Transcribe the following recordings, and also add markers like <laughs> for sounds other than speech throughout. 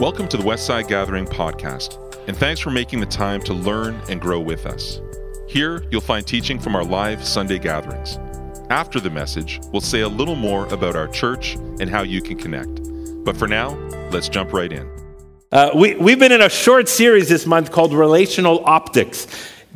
Welcome to the Westside Gathering podcast, and thanks for making the time to learn and grow with us. Here, you'll find teaching from our live Sunday gatherings. After the message, we'll say a little more about our church and how you can connect. But for now, let's jump right in. Uh, we, we've been in a short series this month called Relational Optics.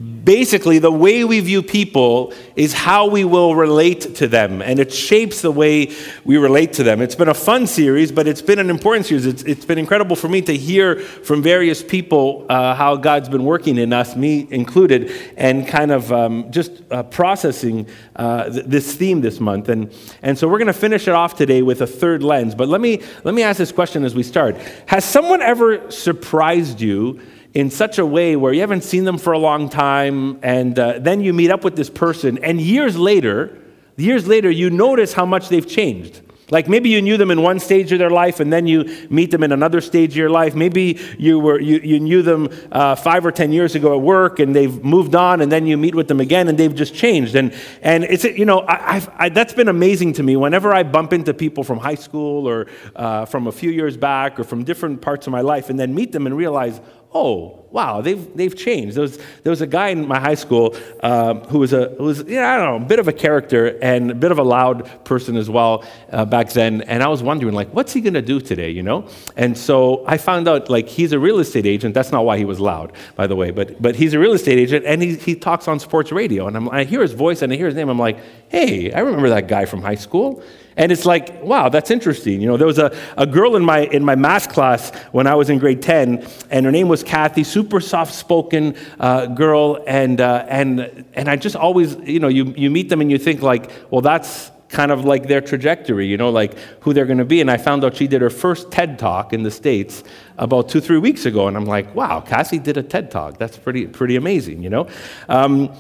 Basically, the way we view people is how we will relate to them, and it shapes the way we relate to them. It's been a fun series, but it's been an important series. It's, it's been incredible for me to hear from various people uh, how God's been working in us, me included, and kind of um, just uh, processing uh, th- this theme this month. And, and so we're going to finish it off today with a third lens. But let me, let me ask this question as we start Has someone ever surprised you? In such a way where you haven't seen them for a long time, and uh, then you meet up with this person, and years later, years later, you notice how much they've changed. Like maybe you knew them in one stage of their life, and then you meet them in another stage of your life. Maybe you, were, you, you knew them uh, five or ten years ago at work, and they've moved on, and then you meet with them again, and they've just changed. And, and it's, you know, I, I, that's been amazing to me. Whenever I bump into people from high school or uh, from a few years back or from different parts of my life, and then meet them and realize, oh, wow, they've, they've changed. There was, there was a guy in my high school um, who was, a, who was yeah, I don't know, a bit of a character and a bit of a loud person as well uh, back then. And I was wondering, like, what's he going to do today, you know? And so I found out, like, he's a real estate agent. That's not why he was loud, by the way, but, but he's a real estate agent and he, he talks on sports radio. And I'm, I hear his voice and I hear his name. I'm like, hey, I remember that guy from high school. And it's like, wow, that's interesting. You know, there was a, a girl in my, in my math class when I was in grade 10, and her name was Kathy, super soft spoken uh, girl. And, uh, and, and I just always, you know, you, you meet them and you think, like, well, that's kind of like their trajectory, you know, like who they're going to be. And I found out she did her first TED talk in the States about two, three weeks ago. And I'm like, wow, Cassie did a TED talk. That's pretty, pretty amazing, you know? Um,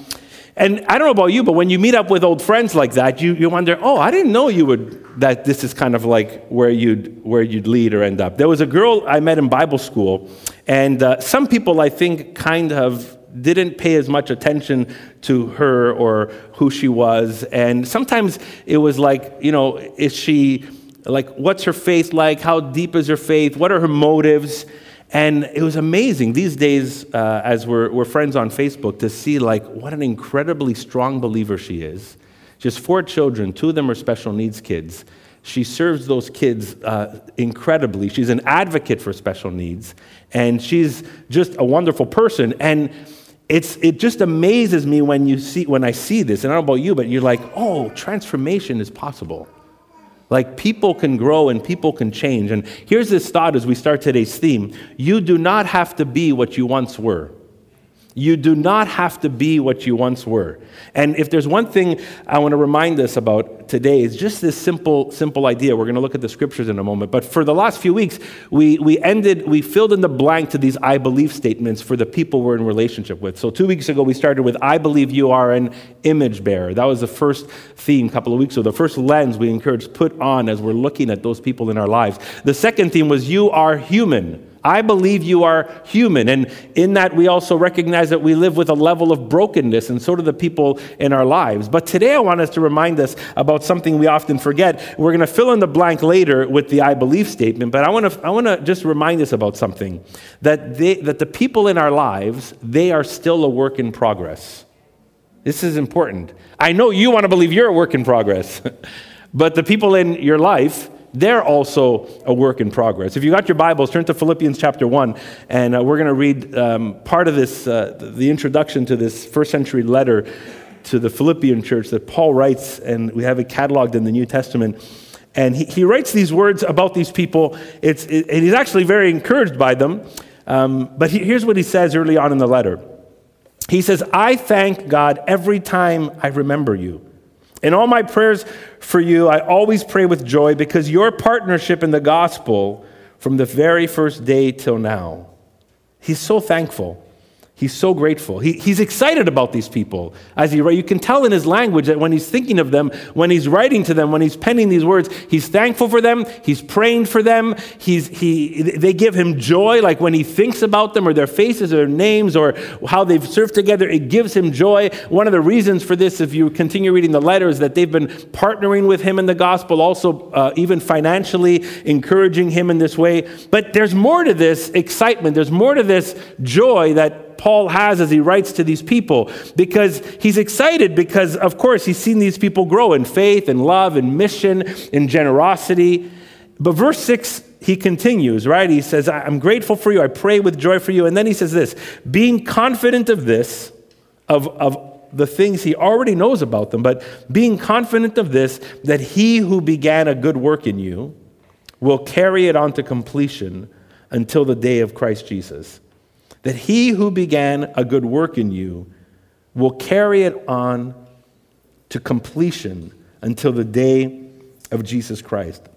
and I don't know about you, but when you meet up with old friends like that, you, you wonder, oh, I didn't know you would, that this is kind of like where you'd, where you'd lead or end up. There was a girl I met in Bible school, and uh, some people, I think, kind of didn't pay as much attention to her or who she was. And sometimes it was like, you know, is she, like, what's her faith like? How deep is her faith? What are her motives? And it was amazing these days, uh, as we're, we're friends on Facebook, to see like what an incredibly strong believer she is. Has four children, two of them are special needs kids. She serves those kids uh, incredibly. She's an advocate for special needs, and she's just a wonderful person. And it's, it just amazes me when, you see, when I see this. And I don't know about you, but you're like, oh, transformation is possible. Like people can grow and people can change. And here's this thought as we start today's theme you do not have to be what you once were. You do not have to be what you once were. And if there's one thing I want to remind us about today, is just this simple, simple idea. We're going to look at the scriptures in a moment. But for the last few weeks, we, we ended, we filled in the blank to these I believe statements for the people we're in relationship with. So two weeks ago, we started with I believe you are an image bearer. That was the first theme a couple of weeks ago, the first lens we encouraged put on as we're looking at those people in our lives. The second theme was you are human. I believe you are human. And in that, we also recognize that we live with a level of brokenness, and so do the people in our lives. But today, I want us to remind us about something we often forget. We're going to fill in the blank later with the I believe statement, but I want to, I want to just remind us about something that, they, that the people in our lives, they are still a work in progress. This is important. I know you want to believe you're a work in progress, <laughs> but the people in your life, they're also a work in progress. If you got your Bibles, turn to Philippians chapter 1, and uh, we're going to read um, part of this, uh, the introduction to this first century letter to the Philippian church that Paul writes, and we have it cataloged in the New Testament. And he, he writes these words about these people, it's, it, and he's actually very encouraged by them. Um, but he, here's what he says early on in the letter He says, I thank God every time I remember you. In all my prayers for you, I always pray with joy because your partnership in the gospel from the very first day till now. He's so thankful. He's so grateful. He, he's excited about these people as he You can tell in his language that when he's thinking of them, when he's writing to them, when he's penning these words, he's thankful for them. He's praying for them. He's, he, they give him joy, like when he thinks about them or their faces or their names or how they've served together, it gives him joy. One of the reasons for this, if you continue reading the letter, is that they've been partnering with him in the gospel, also uh, even financially encouraging him in this way. But there's more to this excitement. There's more to this joy that Paul has as he writes to these people because he's excited because, of course, he's seen these people grow in faith and love and mission and generosity. But verse 6, he continues, right? He says, I'm grateful for you. I pray with joy for you. And then he says this being confident of this, of, of the things he already knows about them, but being confident of this, that he who began a good work in you will carry it on to completion until the day of Christ Jesus that he who began a good work in you will carry it on to completion until the day of Jesus Christ.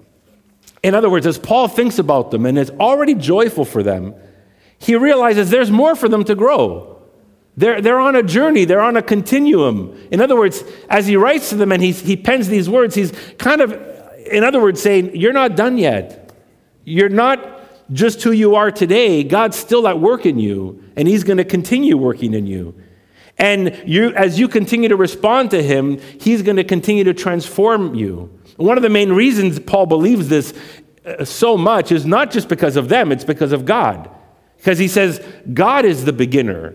In other words, as Paul thinks about them and is already joyful for them, he realizes there's more for them to grow. They're, they're on a journey, they're on a continuum. In other words, as he writes to them and he's, he pens these words, he's kind of, in other words, saying, You're not done yet. You're not just who you are today, God's still at work in you, and He's going to continue working in you. And you, as you continue to respond to Him, He's going to continue to transform you. One of the main reasons Paul believes this uh, so much is not just because of them, it's because of God. Because he says, God is the beginner.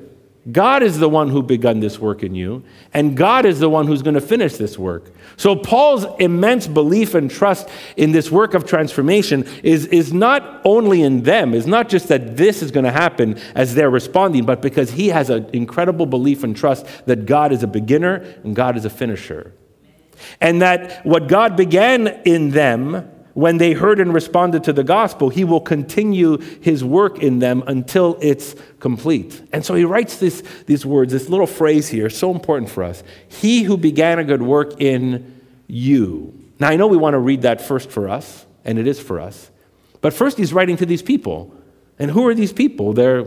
God is the one who begun this work in you, and God is the one who's going to finish this work. So, Paul's immense belief and trust in this work of transformation is, is not only in them, is not just that this is going to happen as they're responding, but because he has an incredible belief and trust that God is a beginner and God is a finisher. And that what God began in them, when they heard and responded to the gospel, he will continue his work in them until it's complete. And so he writes this, these words, this little phrase here, so important for us. He who began a good work in you. Now, I know we want to read that first for us, and it is for us. But first, he's writing to these people. And who are these people? They're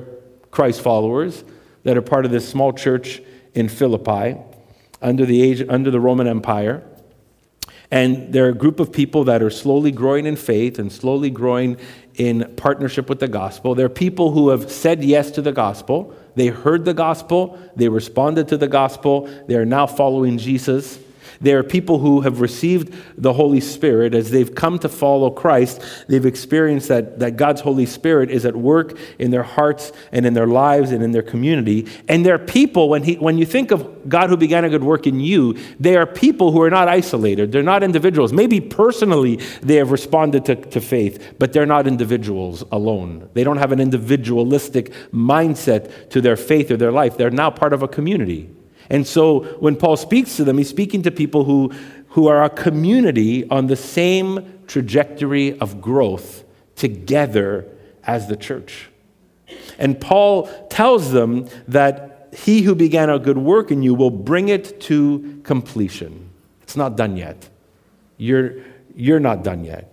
Christ followers that are part of this small church in Philippi under the, age, under the Roman Empire. And they're a group of people that are slowly growing in faith and slowly growing in partnership with the gospel. They're people who have said yes to the gospel. They heard the gospel, they responded to the gospel, they are now following Jesus. They are people who have received the Holy Spirit as they've come to follow Christ. They've experienced that, that God's Holy Spirit is at work in their hearts and in their lives and in their community. And they're people, when, he, when you think of God who began a good work in you, they are people who are not isolated. They're not individuals. Maybe personally they have responded to, to faith, but they're not individuals alone. They don't have an individualistic mindset to their faith or their life. They're now part of a community. And so when Paul speaks to them, he's speaking to people who, who are a community on the same trajectory of growth together as the church. And Paul tells them that he who began a good work in you will bring it to completion. It's not done yet. You're, you're not done yet.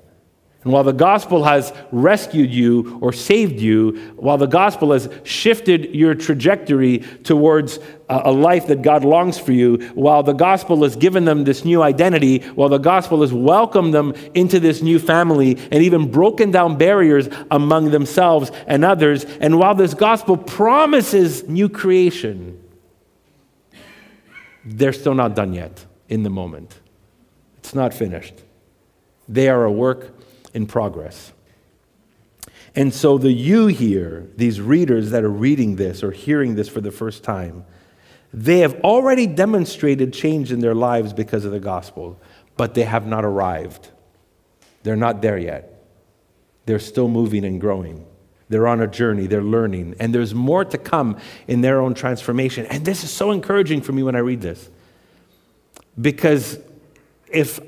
And while the gospel has rescued you or saved you, while the gospel has shifted your trajectory towards uh, a life that God longs for you, while the gospel has given them this new identity, while the gospel has welcomed them into this new family and even broken down barriers among themselves and others, and while this gospel promises new creation, they're still not done yet in the moment. It's not finished. They are a work in progress. And so the you here, these readers that are reading this or hearing this for the first time, they have already demonstrated change in their lives because of the gospel, but they have not arrived. They're not there yet. They're still moving and growing. They're on a journey, they're learning, and there's more to come in their own transformation. And this is so encouraging for me when I read this. Because if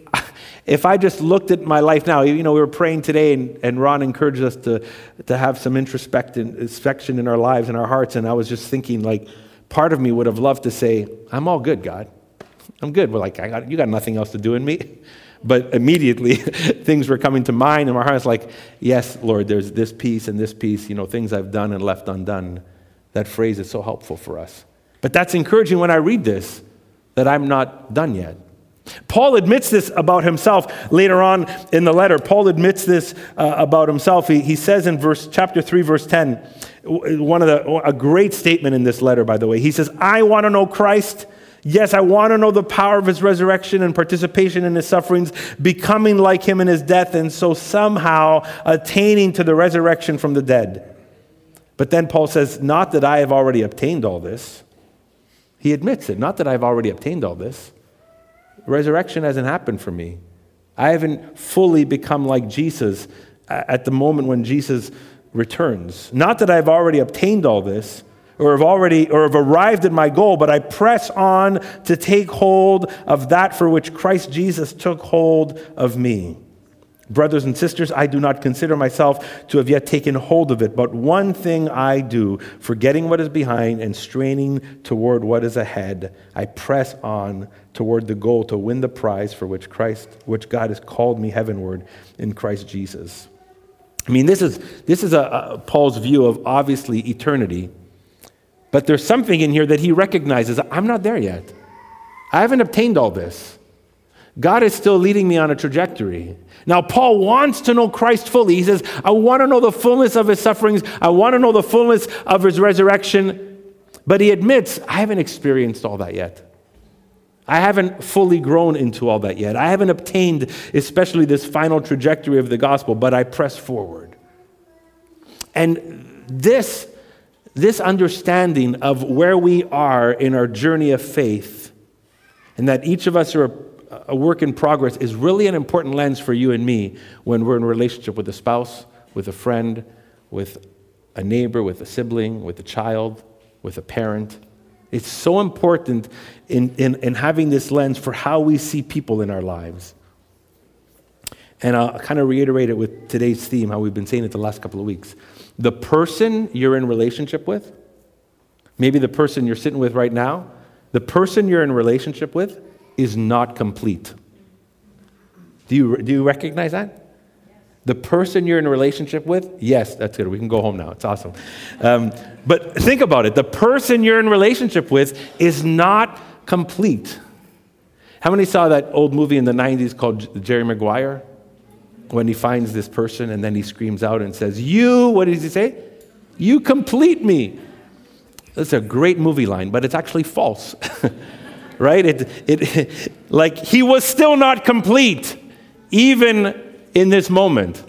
if I just looked at my life now, you know, we were praying today, and, and Ron encouraged us to, to have some introspection in our lives and our hearts, and I was just thinking, like, part of me would have loved to say, I'm all good, God. I'm good. We're like, got, you got nothing else to do in me. <laughs> But immediately, <laughs> things were coming to mind, and my heart heart's like, yes, Lord, there's this piece and this piece, you know, things I've done and left undone. That phrase is so helpful for us. But that's encouraging when I read this that I'm not done yet. Paul admits this about himself later on in the letter. Paul admits this uh, about himself. He, he says in verse chapter 3 verse 10, one of the a great statement in this letter by the way. He says, "I want to know Christ. Yes, I want to know the power of his resurrection and participation in his sufferings, becoming like him in his death and so somehow attaining to the resurrection from the dead." But then Paul says, "Not that I have already obtained all this." He admits it, not that I've already obtained all this. Resurrection hasn't happened for me. I haven't fully become like Jesus uh, at the moment when Jesus returns. Not that I've already obtained all this or have already or have arrived at my goal, but I press on to take hold of that for which Christ Jesus took hold of me. Brothers and sisters, I do not consider myself to have yet taken hold of it, but one thing I do, forgetting what is behind and straining toward what is ahead, I press on toward the goal to win the prize for which Christ, which God has called me heavenward in Christ Jesus. I mean, this is, this is a, a Paul's view of obviously eternity, but there's something in here that he recognizes I'm not there yet. I haven't obtained all this. God is still leading me on a trajectory. Now, Paul wants to know Christ fully. He says, I want to know the fullness of his sufferings, I want to know the fullness of his resurrection. But he admits, I haven't experienced all that yet. I haven't fully grown into all that yet. I haven't obtained, especially this final trajectory of the gospel, but I press forward. And this, this understanding of where we are in our journey of faith, and that each of us are a work in progress is really an important lens for you and me when we're in relationship with a spouse, with a friend, with a neighbor, with a sibling, with a child, with a parent. It's so important in, in, in having this lens for how we see people in our lives. And I'll kind of reiterate it with today's theme, how we've been saying it the last couple of weeks. The person you're in relationship with, maybe the person you're sitting with right now, the person you're in relationship with is not complete. Do you, do you recognize that? The person you're in a relationship with, yes, that's good. We can go home now. It's awesome. Um, but think about it. The person you're in relationship with is not complete. How many saw that old movie in the 90s called Jerry Maguire? When he finds this person and then he screams out and says, You, what does he say? You complete me. That's a great movie line, but it's actually false. <laughs> right? It, it, <laughs> like he was still not complete, even in this moment.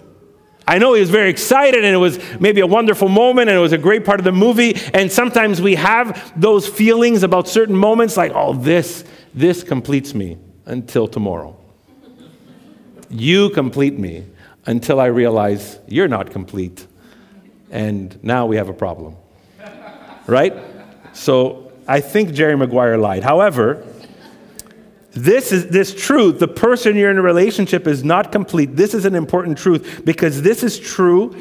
I know he was very excited and it was maybe a wonderful moment and it was a great part of the movie. And sometimes we have those feelings about certain moments like, oh, this, this completes me until tomorrow. You complete me until I realize you're not complete. And now we have a problem. <laughs> Right? So I think Jerry Maguire lied. However, this is this truth, the person you're in a relationship is not complete. This is an important truth because this is true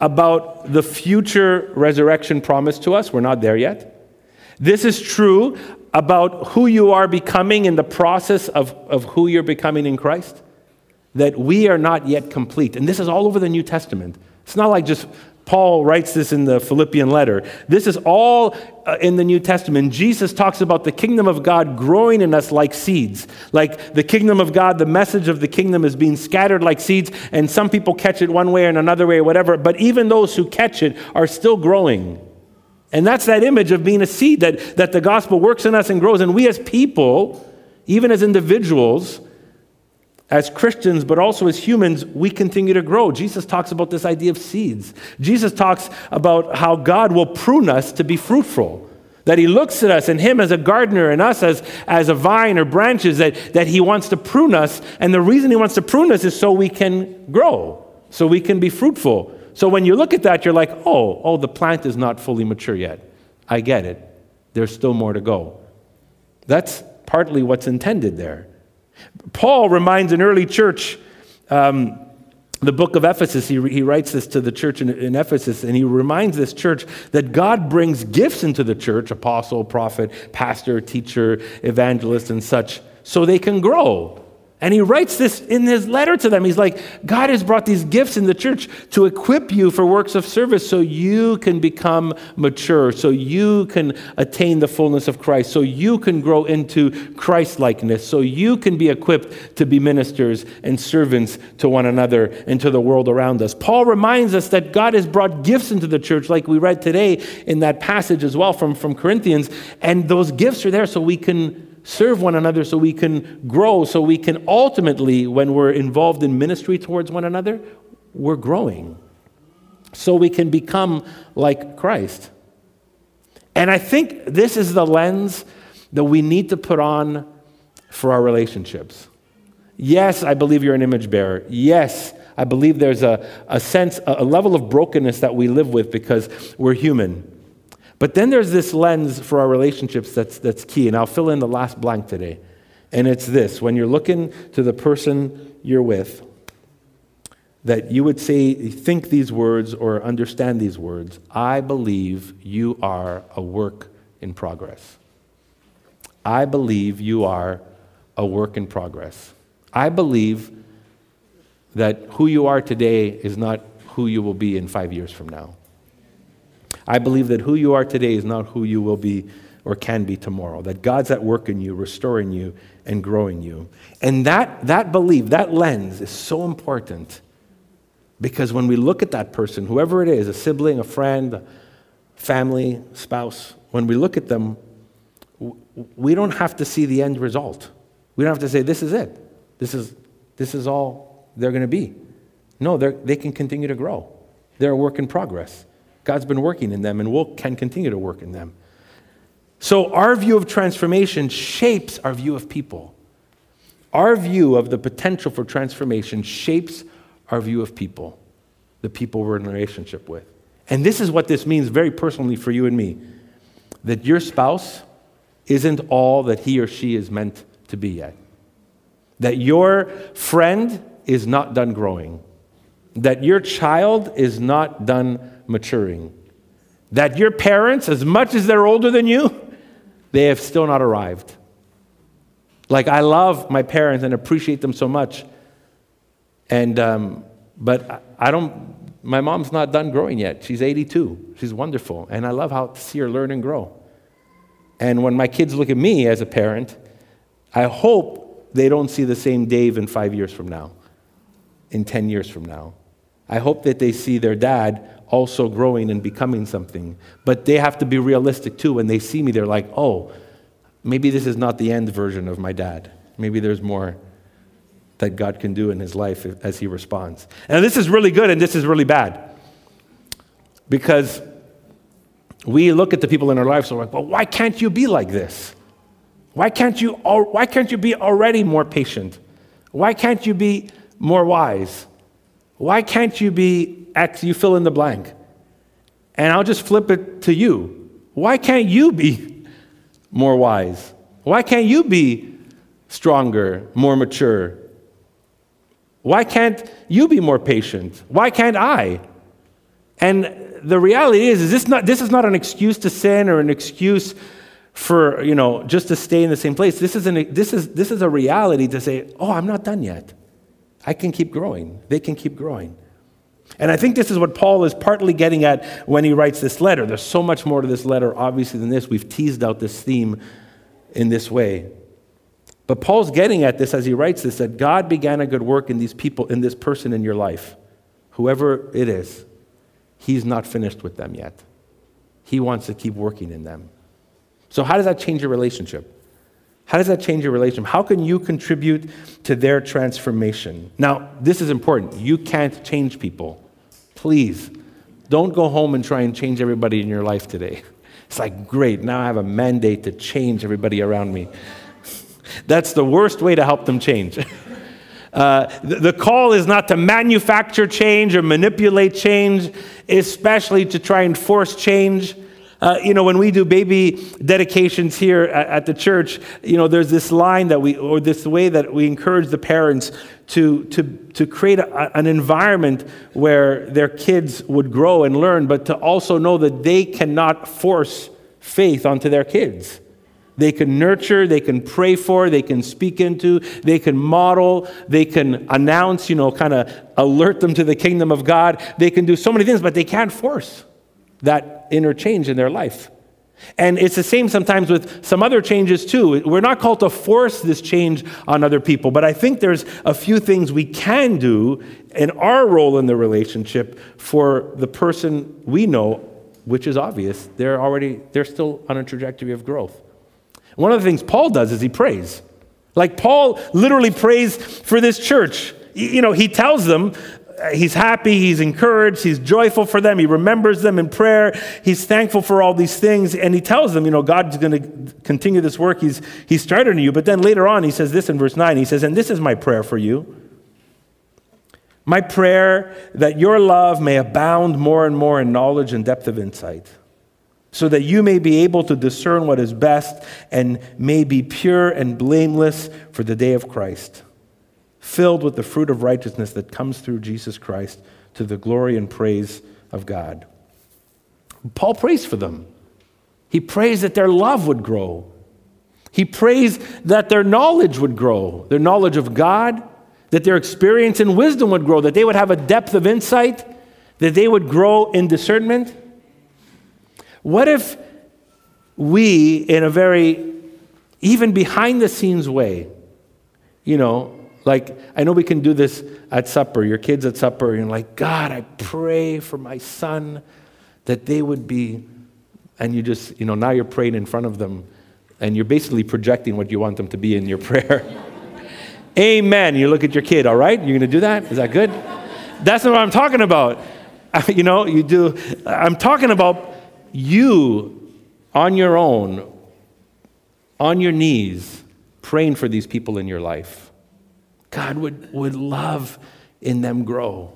about the future resurrection promised to us. We're not there yet. This is true about who you are becoming in the process of, of who you're becoming in Christ. That we are not yet complete. And this is all over the New Testament. It's not like just Paul writes this in the Philippian letter. This is all uh, in the New Testament. Jesus talks about the kingdom of God growing in us like seeds. Like the kingdom of God, the message of the kingdom is being scattered like seeds, and some people catch it one way and another way or whatever, but even those who catch it are still growing. And that's that image of being a seed that, that the gospel works in us and grows. And we as people, even as individuals, as Christians, but also as humans, we continue to grow. Jesus talks about this idea of seeds. Jesus talks about how God will prune us to be fruitful. That he looks at us and him as a gardener and us as, as a vine or branches, that, that he wants to prune us. And the reason he wants to prune us is so we can grow, so we can be fruitful. So when you look at that, you're like, oh, oh, the plant is not fully mature yet. I get it. There's still more to go. That's partly what's intended there. Paul reminds an early church, um, the book of Ephesus, he, he writes this to the church in, in Ephesus, and he reminds this church that God brings gifts into the church apostle, prophet, pastor, teacher, evangelist, and such so they can grow. And he writes this in his letter to them. He's like, God has brought these gifts in the church to equip you for works of service so you can become mature, so you can attain the fullness of Christ, so you can grow into Christ likeness, so you can be equipped to be ministers and servants to one another and to the world around us. Paul reminds us that God has brought gifts into the church, like we read today in that passage as well from, from Corinthians, and those gifts are there so we can serve one another so we can grow, so we can ultimately, when we're involved in ministry towards one another, we're growing. So we can become like Christ. And I think this is the lens that we need to put on for our relationships. Yes, I believe you're an image bearer. Yes, I believe there's a, a sense, a level of brokenness that we live with because we're human. But then there's this lens for our relationships that's, that's key, and I'll fill in the last blank today. And it's this when you're looking to the person you're with, that you would say, think these words or understand these words I believe you are a work in progress. I believe you are a work in progress. I believe that who you are today is not who you will be in five years from now. I believe that who you are today is not who you will be or can be tomorrow. That God's at work in you, restoring you and growing you. And that, that belief, that lens is so important because when we look at that person, whoever it is, a sibling, a friend, family, spouse, when we look at them, we don't have to see the end result. We don't have to say, this is it. This is, this is all they're going to be. No, they can continue to grow. They're a work in progress. God's been working in them and will, can continue to work in them. So, our view of transformation shapes our view of people. Our view of the potential for transformation shapes our view of people, the people we're in relationship with. And this is what this means very personally for you and me that your spouse isn't all that he or she is meant to be yet. That your friend is not done growing. That your child is not done maturing. That your parents, as much as they're older than you, they have still not arrived. Like, I love my parents and appreciate them so much. And, um, but I don't, my mom's not done growing yet. She's 82. She's wonderful. And I love how to see her learn and grow. And when my kids look at me as a parent, I hope they don't see the same Dave in five years from now, in 10 years from now. I hope that they see their dad also growing and becoming something. But they have to be realistic too. When they see me, they're like, oh, maybe this is not the end version of my dad. Maybe there's more that God can do in his life as he responds. And this is really good and this is really bad. Because we look at the people in our lives and we're like, well, why can't you be like this? Why can't you, why can't you be already more patient? Why can't you be more wise? Why can't you be X, you fill in the blank? And I'll just flip it to you. Why can't you be <laughs> more wise? Why can't you be stronger, more mature? Why can't you be more patient? Why can't I? And the reality is, is this, not, this is not an excuse to sin or an excuse for, you know, just to stay in the same place. This is, an, this is, this is a reality to say, oh, I'm not done yet. I can keep growing. They can keep growing. And I think this is what Paul is partly getting at when he writes this letter. There's so much more to this letter, obviously, than this. We've teased out this theme in this way. But Paul's getting at this as he writes this that God began a good work in these people, in this person in your life, whoever it is. He's not finished with them yet. He wants to keep working in them. So, how does that change your relationship? How does that change your relationship? How can you contribute to their transformation? Now, this is important. You can't change people. Please, don't go home and try and change everybody in your life today. <laughs> It's like, great, now I have a mandate to change everybody around me. <laughs> That's the worst way to help them change. <laughs> Uh, the, the call is not to manufacture change or manipulate change, especially to try and force change. Uh, you know, when we do baby dedications here at, at, the church, you know, there's this line that we, or this way that we encourage the parents to, to, to create a, an environment where their kids would grow and learn, but to also know that they cannot force faith onto their kids. They can nurture, they can pray for, they can speak into, they can model, they can announce, you know, kind of alert them to the kingdom of God. They can do so many things, but they can't force that inner change in their life. And it's the same sometimes with some other changes too. We're not called to force this change on other people, but I think there's a few things we can do in our role in the relationship for the person we know, which is obvious. They're already, they're still on a trajectory of growth. One of the things Paul does is he prays. Like Paul literally prays for this church. You know, he tells them he's happy, he's encouraged, he's joyful for them, he remembers them in prayer, he's thankful for all these things, and he tells them, you know, God's going to continue this work he's, he's started in you. But then later on, he says this in verse 9 he says, And this is my prayer for you. My prayer that your love may abound more and more in knowledge and depth of insight, so that you may be able to discern what is best and may be pure and blameless for the day of Christ filled with the fruit of righteousness that comes through Jesus Christ to the glory and praise of God. Paul prays for them. He prays that their love would grow. He prays that their knowledge would grow, their knowledge of God, that their experience and wisdom would grow, that they would have a depth of insight, that they would grow in discernment. What if we, in a very even behind the scenes way, you know, like, I know we can do this at supper, your kids at supper, and you're like, God, I pray for my son that they would be, and you just, you know, now you're praying in front of them, and you're basically projecting what you want them to be in your <laughs> prayer. Amen. You look at your kid, all right? You're going to do that? Is that good? That's not what I'm talking about. <laughs> You know, you do, I'm talking about you on your own, on your knees, praying for these people in your life. God would, would love in them grow?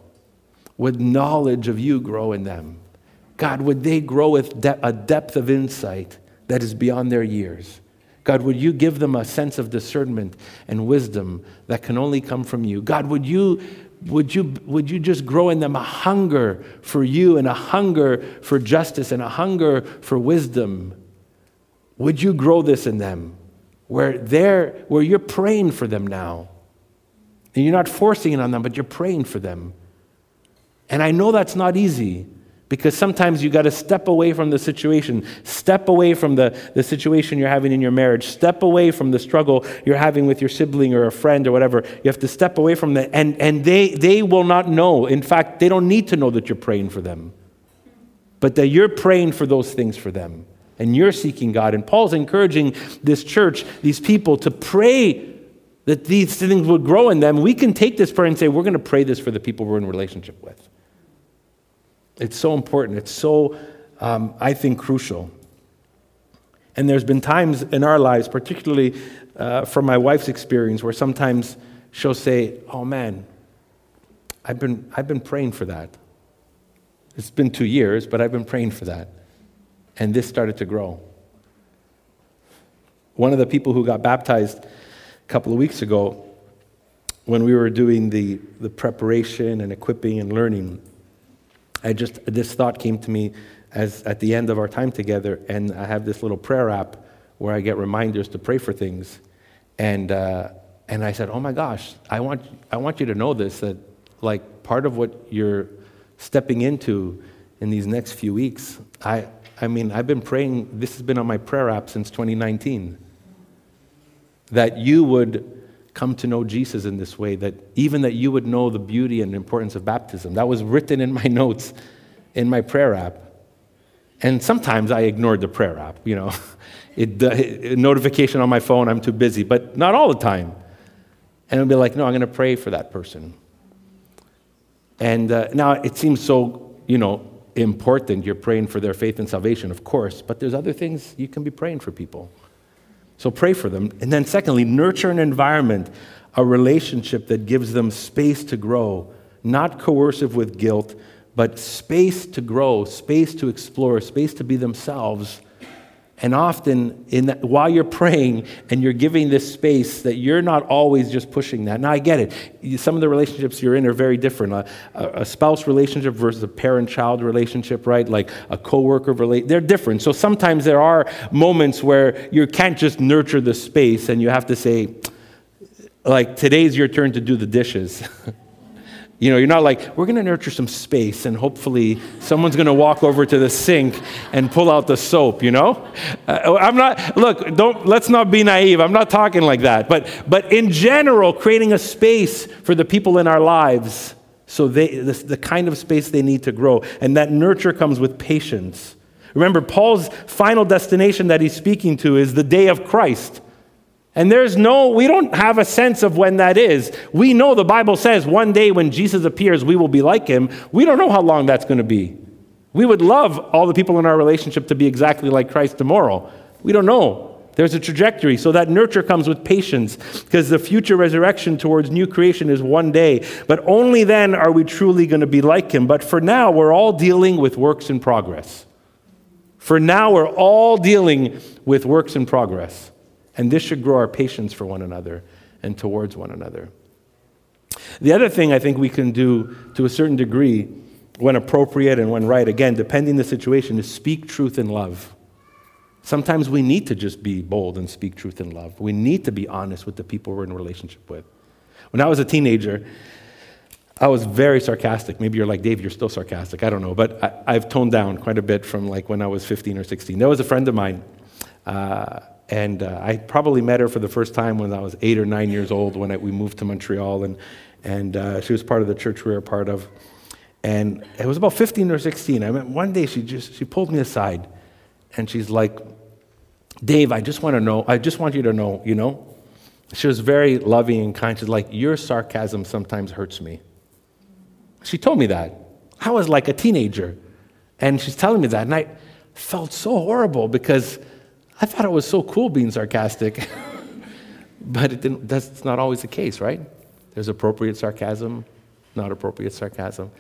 Would knowledge of you grow in them? God, would they grow with de- a depth of insight that is beyond their years? God, would you give them a sense of discernment and wisdom that can only come from you? God, would you, would you, would you just grow in them a hunger for you and a hunger for justice and a hunger for wisdom? Would you grow this in them where, they're, where you're praying for them now? And you're not forcing it on them, but you're praying for them. And I know that's not easy because sometimes you got to step away from the situation, step away from the, the situation you're having in your marriage, step away from the struggle you're having with your sibling or a friend or whatever. You have to step away from that. And, and they, they will not know. In fact, they don't need to know that you're praying for them, but that you're praying for those things for them. And you're seeking God. And Paul's encouraging this church, these people, to pray that these things would grow in them, we can take this prayer and say, we're going to pray this for the people we're in relationship with. It's so important. It's so, um, I think, crucial. And there's been times in our lives, particularly uh, from my wife's experience, where sometimes she'll say, Oh man, I've been, I've been praying for that. It's been two years, but I've been praying for that. And this started to grow. One of the people who got baptized couple of weeks ago when we were doing the, the preparation and equipping and learning, I just, this thought came to me as at the end of our time together, and I have this little prayer app where I get reminders to pray for things. And, uh, and I said, Oh my gosh, I want, I want you to know this that, like, part of what you're stepping into in these next few weeks, I, I mean, I've been praying, this has been on my prayer app since 2019 that you would come to know Jesus in this way, that even that you would know the beauty and importance of baptism. That was written in my <laughs> notes in my prayer app. And sometimes I ignored the prayer app, you know. <laughs> It, uh, notification on my phone, I'm too busy, but not all the time. And I'd be like, no, I'm going to pray for that person. And uh, now it seems so, you know, important. You're praying for their faith and salvation, of course, but there's other things you can be praying for people. So pray for them. And then, secondly, nurture an environment, a relationship that gives them space to grow, not coercive with guilt, but space to grow, space to explore, space to be themselves, And often, in that, while you're praying and you're giving this space, that you're not always just pushing that. Now, I get it. Some of the relationships you're in are very different. A, a spouse relationship versus a parent-child relationship, right? Like a coworker relationship, they're different. So sometimes there are moments where you can't just nurture the space, and you have to say, like, today's your turn to do the dishes. <laughs> You know, you're not like, we're going to nurture some space and hopefully someone's going to walk over to the sink and pull out the soap, you know? Uh, I'm not, look, don't, let's not be naive. I'm not talking like that. But, but in general, creating a space for the people in our lives so they, the, the kind of space they need to grow. And that nurture comes with patience. Remember, Paul's final destination that he's speaking to is the day of Christ. And there's no, we don't have a sense of when that is. We know the Bible says one day when Jesus appears, we will be like him. We don't know how long that's going to be. We would love all the people in our relationship to be exactly like Christ tomorrow. We don't know. There's a trajectory. So that nurture comes with patience because the future resurrection towards new creation is one day. But only then are we truly going to be like him. But for now, we're all dealing with works in progress. For now, we're all dealing with works in progress. And this should grow our patience for one another and towards one another. The other thing I think we can do to a certain degree, when appropriate and when right, again, depending the situation, is speak truth in love. Sometimes we need to just be bold and speak truth in love. We need to be honest with the people we're in relationship with. When I was a teenager, I was very sarcastic. Maybe you're like, Dave, you're still sarcastic. I don't know. But I, have toned down quite a bit from like when I was 15 or 16. There was a friend of mine. Uh, and uh, I probably met her for the first time when I was eight or nine years old when I, we moved to Montreal. And, and uh, she was part of the church we were part of. And it was about 15 or 16. I mean, one day she just she pulled me aside and she's like, Dave, I just want to know, I just want you to know, you know. She was very loving and kind. She's like, Your sarcasm sometimes hurts me. She told me that. I was like a teenager. And she's telling me that. And I felt so horrible because I thought it was so cool being sarcastic. <laughs> but that's not always the case, right? There's appropriate sarcasm, not appropriate sarcasm.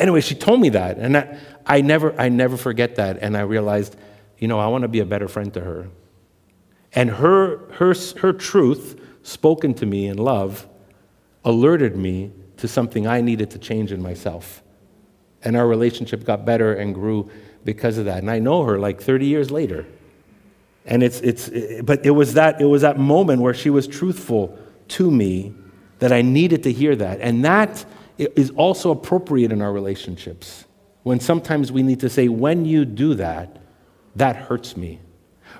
Anyway, she told me that, and I, I, never, I never forget that. And I realized, you know, I want to be a better friend to her. And her, her, her truth, spoken to me in love, alerted me to something I needed to change in myself. And our relationship got better and grew because of that. And I know her like 30 years later. And it's, it's, but it was, that, it was that moment where she was truthful to me that I needed to hear that. And that is also appropriate in our relationships. When sometimes we need to say, when you do that, that hurts me.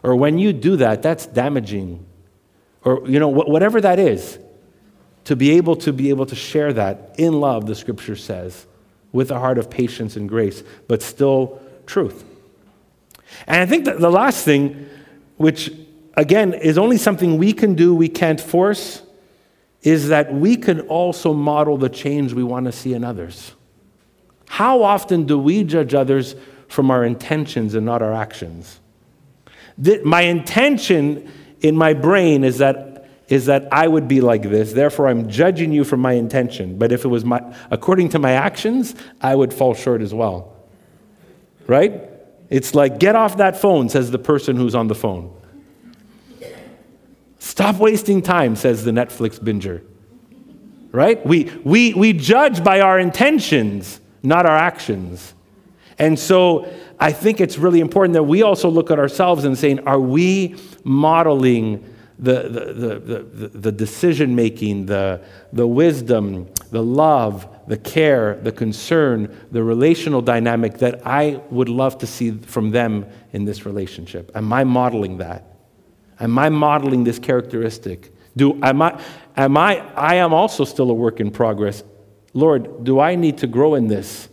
Or when you do that, that's damaging. Or, you know, whatever that is, to be able to be able to share that in love, the scripture says, with a heart of patience and grace, but still truth. And I think that the last thing which again is only something we can do, we can't force, is that we can also model the change we want to see in others. How often do we judge others from our intentions and not our actions? My intention in my brain is that, is that I would be like this, therefore I'm judging you from my intention. But if it was my, according to my actions, I would fall short as well. Right? It's like, get off that phone, says the person who's on the phone. Stop wasting time, says the Netflix binger. Right? We, we, we judge by our intentions, not our actions. And so I think it's really important that we also look at ourselves and saying, are we modeling the, the, the, the, the decision making, the, the wisdom, the love, the care, the concern, the relational dynamic that I would love to see from them in this relationship? Am I modeling that? Am I modeling this characteristic? Do, am I, am I, I am also still a work in progress. Lord, do I need to grow in this?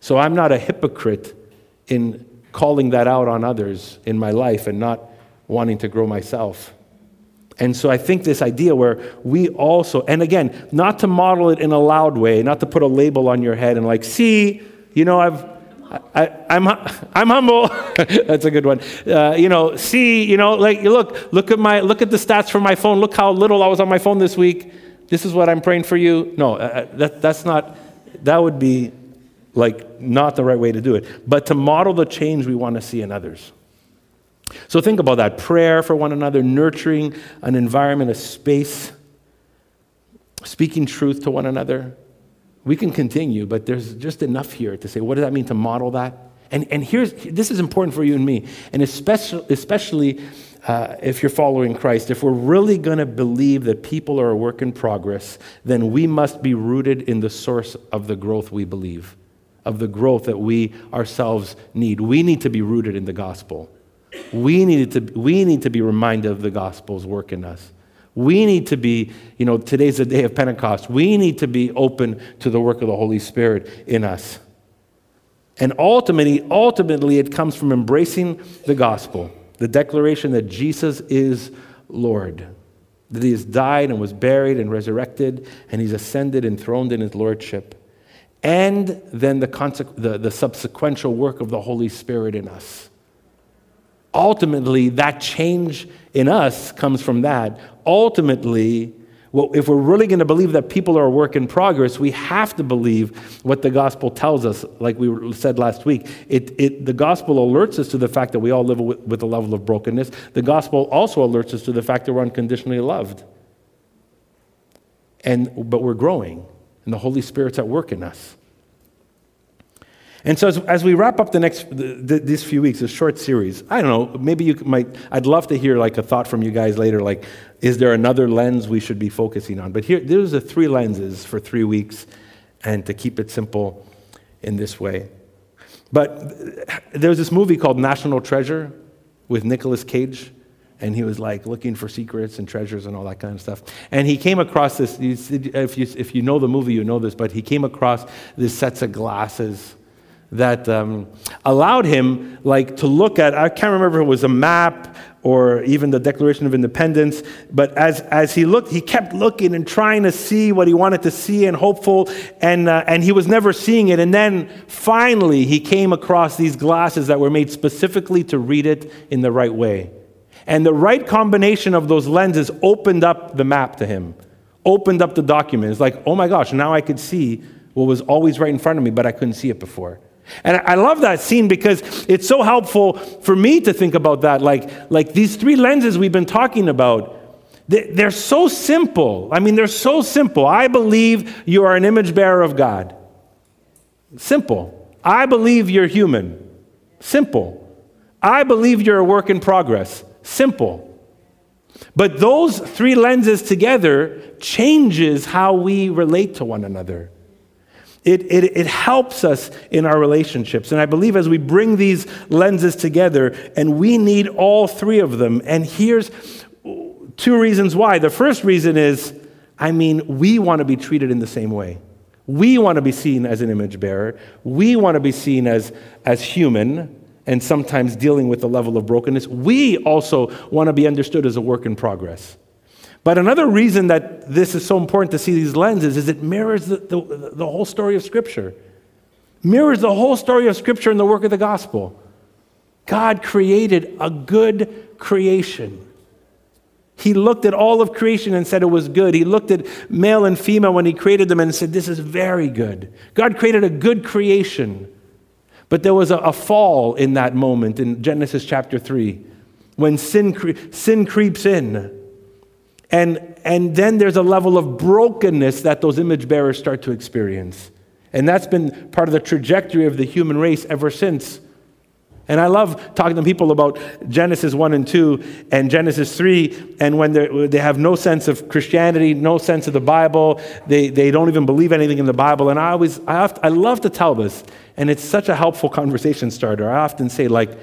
So I'm not a hypocrite in calling that out on others in my life and not wanting to grow myself. And so I think this idea where we also, and again, not to model it in a loud way, not to put a label on your head and like, see, you know, I've, I, am I'm, I'm humble. <laughs> That's a good one. Uh, you know, see, you know, like look, look at my, look at the stats from my phone. Look how little I was on my phone this week. This is what I'm praying for you. No, uh, uh that, that's not. That would be like not the right way to do it. But to model the change we want to see in others. So think about that prayer for one another, nurturing an environment, a space, speaking truth to one another. We can continue, but there's just enough here to say, what does that mean to model that? And, and here's this is important for you and me, and especially, especially uh, if you're following Christ. If we're really going to believe that people are a work in progress, then we must be rooted in the source of the growth we believe, of the growth that we ourselves need. We need to be rooted in the gospel. We need to, we need to be reminded of the gospel's work in us. We need to be, you know, today's the day of Pentecost. We need to be open to the work of the Holy Spirit in us. And ultimately, ultimately, it comes from embracing the gospel, the declaration that Jesus is Lord, that he has died and was buried and resurrected, and he's ascended and throned in his lordship. And then the, consequ- the, the subsequential work of the Holy Spirit in us. Ultimately, that change in us comes from that. Ultimately, well, if we're really going to believe that people are a work in progress, we have to believe what the gospel tells us, like we said last week. It, it, the gospel alerts us to the fact that we all live with, with a level of brokenness. The gospel also alerts us to the fact that we're unconditionally loved. And, but we're growing, and the Holy Spirit's at work in us. And so, as, as, we wrap up the next the, the, these few weeks, a short series, I don't know. Maybe you might. I'd love to hear like a thought from you guys later. Like, is there another lens we should be focusing on? But here, there's the three lenses for three weeks, and to keep it simple, in this way. But there's this movie called National Treasure with Nicolas Cage, and he was like looking for secrets and treasures and all that kind of stuff. And he came across this. If you if you know the movie, you know this. But he came across these sets of glasses that um, allowed him like to look at i can't remember if it was a map or even the declaration of independence but as, as he looked he kept looking and trying to see what he wanted to see and hopeful and, uh, and he was never seeing it. And then finally he came across these glasses that were made specifically to read it in the right way. And the right combination of those lenses opened up the map to him opened up the document it's like oh my gosh now i could see what was always right in front of me but i couldn't see it before and I love that scene because it's so helpful for me to think about that. Like, like these three lenses we've been talking about, they're so simple. I mean, they're so simple. I believe you are an image bearer of God. Simple. I believe you're human. Simple. I believe you're a work in progress. Simple. But those three lenses together changes how we relate to one another. It, it, it helps us in our relationships. And I believe as we bring these lenses together, and we need all three of them. And here's two reasons why. The first reason is I mean, we want to be treated in the same way. We want to be seen as an image bearer. We want to be seen as, as human and sometimes dealing with the level of brokenness. We also want to be understood as a work in progress. But another reason that this is so important to see these lenses is it mirrors the, the, the, whole story of Scripture. Mirrors the whole story of Scripture and the work of the gospel. God created a good creation. He looked at all of creation and said it was good. He looked at male and female when he created them and said, This is very good. God created a good creation. But there was a, a fall in that moment in Genesis chapter 3 when sin, cre- sin creeps in. And, and then there's a level of brokenness that those image bearers start to experience. And that's been part of the trajectory of the human race ever since. And I love talking to people about Genesis 1 and 2 and Genesis 3, and when they have no sense of Christianity, no sense of the Bible, they, they don't even believe anything in the Bible. And I always, I, I love to tell this, and it's such a helpful <laughs> conversation starter. I often say, like,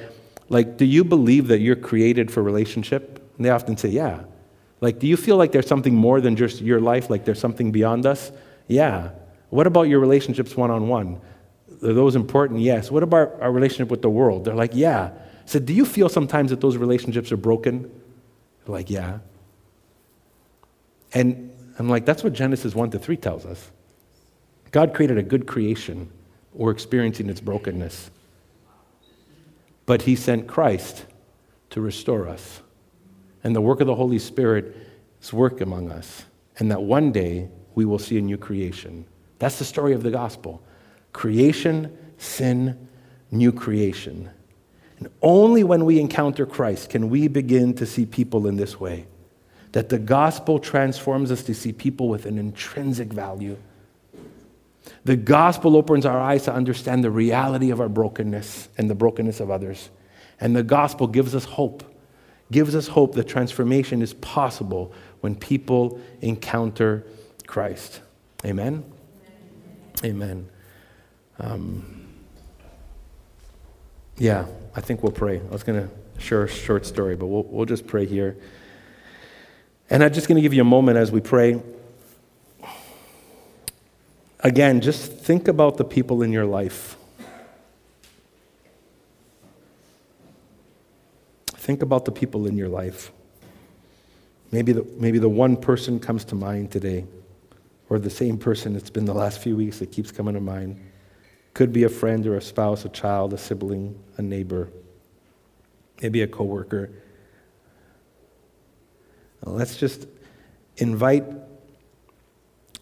like, do you believe that you're created for relationship? And they often say, yeah. Like, do you feel like there's something more than just your life? Like there's something beyond us? Yeah. What about your relationships one on one? Are those important? Yes. What about our relationship with the world? They're like, yeah. Said, do you feel sometimes that those relationships are broken? They're like, yeah. And I'm like, that's what Genesis 1 to 3 tells us. God created a good creation. We're experiencing its brokenness. But He sent Christ to restore us and the work of the Holy Spirit's work among us, and that one day we will see a new creation. That's the story of the gospel creation, sin, new creation. And only when we encounter Christ can we begin to see people in this way. That the gospel transforms us to see people with an intrinsic value. The gospel opens our eyes to understand the reality of our brokenness and the brokenness of others. And the gospel gives us hope, gives us hope that transformation is possible when people encounter Christ. Amen? Amen. Um, yeah, I think we'll pray. I was going to share a short story, but we'll, we'll just pray here. And I'm just going to give you a moment as we pray. Again, just think about the people in your life. Think about the people in your life. Maybe the, maybe the one person comes to mind today, or the same person it's been the last few weeks that keeps coming to mind. Could be a friend or a spouse, a child, a sibling, a neighbor, maybe a coworker. Now let's just invite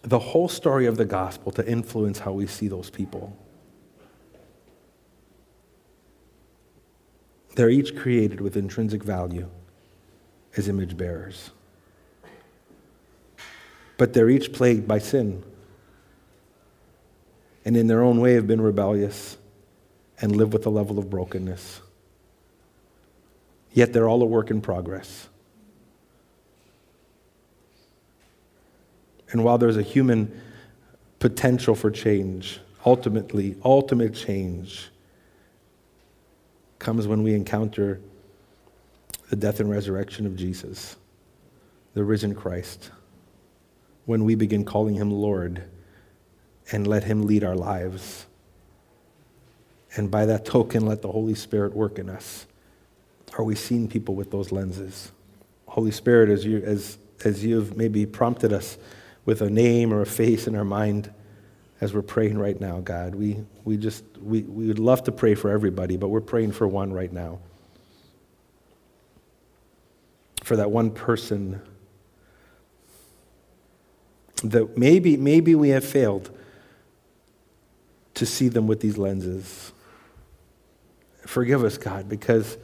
the whole story of the gospel to influence how we see those people. They're each created with intrinsic value as image bearers. But they're each plagued by sin. And in their own way have been rebellious and live with a level of brokenness. Yet they're all a work in progress. And while there's a human potential for change, ultimately, ultimate change comes when we encounter the death and resurrection of Jesus, the risen Christ, when we begin calling him Lord and let him lead our lives. And by that token, let the Holy Spirit work in us. Are we seeing people with those lenses? Holy Spirit, as, you, as, as you've maybe prompted us with a name or a face in our mind as we're praying right now, God. We, we just, we, we would love to pray for everybody, but we're praying for one right now. For that one person that maybe, maybe we have failed to see them with these lenses. Forgive us, God, because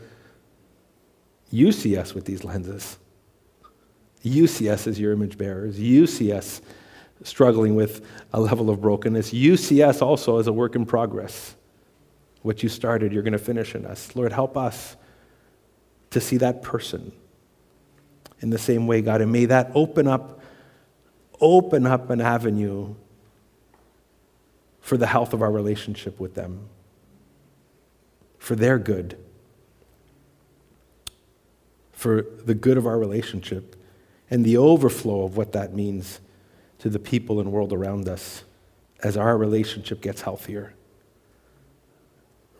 you see us with these lenses. You see us as your image bearers. You see us struggling with a level of brokenness. You see us also as a work in progress. What you started, you're going to finish in us. Lord, help us to see that person in the same way, God. And may that open up, open up an avenue for the health of our relationship with them, for their good, for the good of our relationship and the overflow of what that means to the people and world around us as our relationship gets healthier.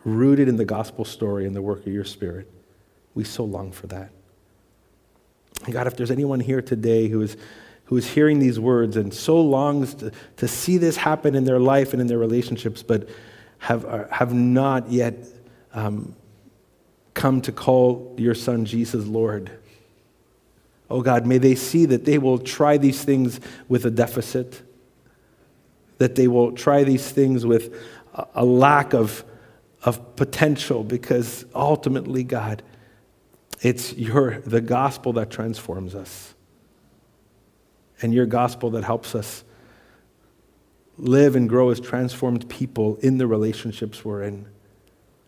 Rooted in the gospel story and the work of your spirit. We so long for that. And God, if there's anyone here today who is, who is hearing these words and so longs to, to see this happen in their life and in their relationships, but have, uh, have not yet um, come to call your son Jesus Lord, Oh God, may they see that they will try these things with a deficit, that they will try these things with a lack of, of potential, because ultimately, God, it's your, the gospel that transforms us, and your gospel that helps us live and grow as transformed people in the relationships we're in.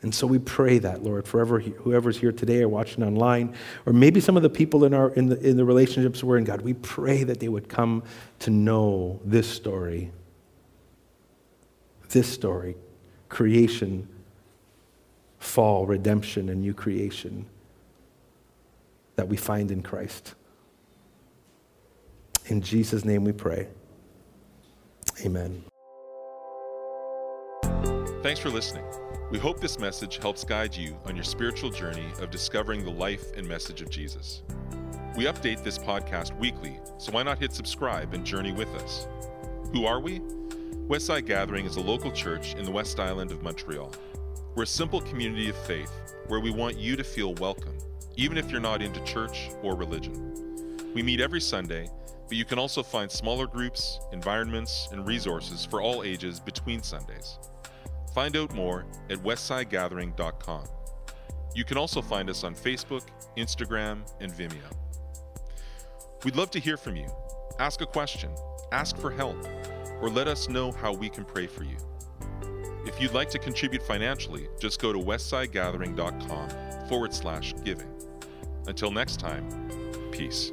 And so we pray that, Lord, forever, whoever's here today or watching online, or maybe some of the people in, our, in, the, in the relationships we're in, God, we pray that they would come to know this story. This story creation, fall, redemption, and new creation that we find in Christ. In Jesus' name we pray. Amen. Thanks for listening. We hope this message helps guide you on your spiritual journey of discovering the life and message of Jesus. We update this podcast weekly, so why not hit subscribe and journey with us? Who are we? Westside Gathering is a local church in the West Island of Montreal. We're a simple community of faith where we want you to feel welcome, even if you're not into church or religion. We meet every Sunday, but you can also find smaller groups, environments, and resources for all ages between Sundays. Find out more at westsidegathering.com. You can also find us on Facebook, Instagram, and Vimeo. We'd love to hear from you. Ask a question, ask for help, or let us know how we can pray for you. If you'd like to contribute financially, just go to westsidegathering.com forward slash giving. Until next time, peace.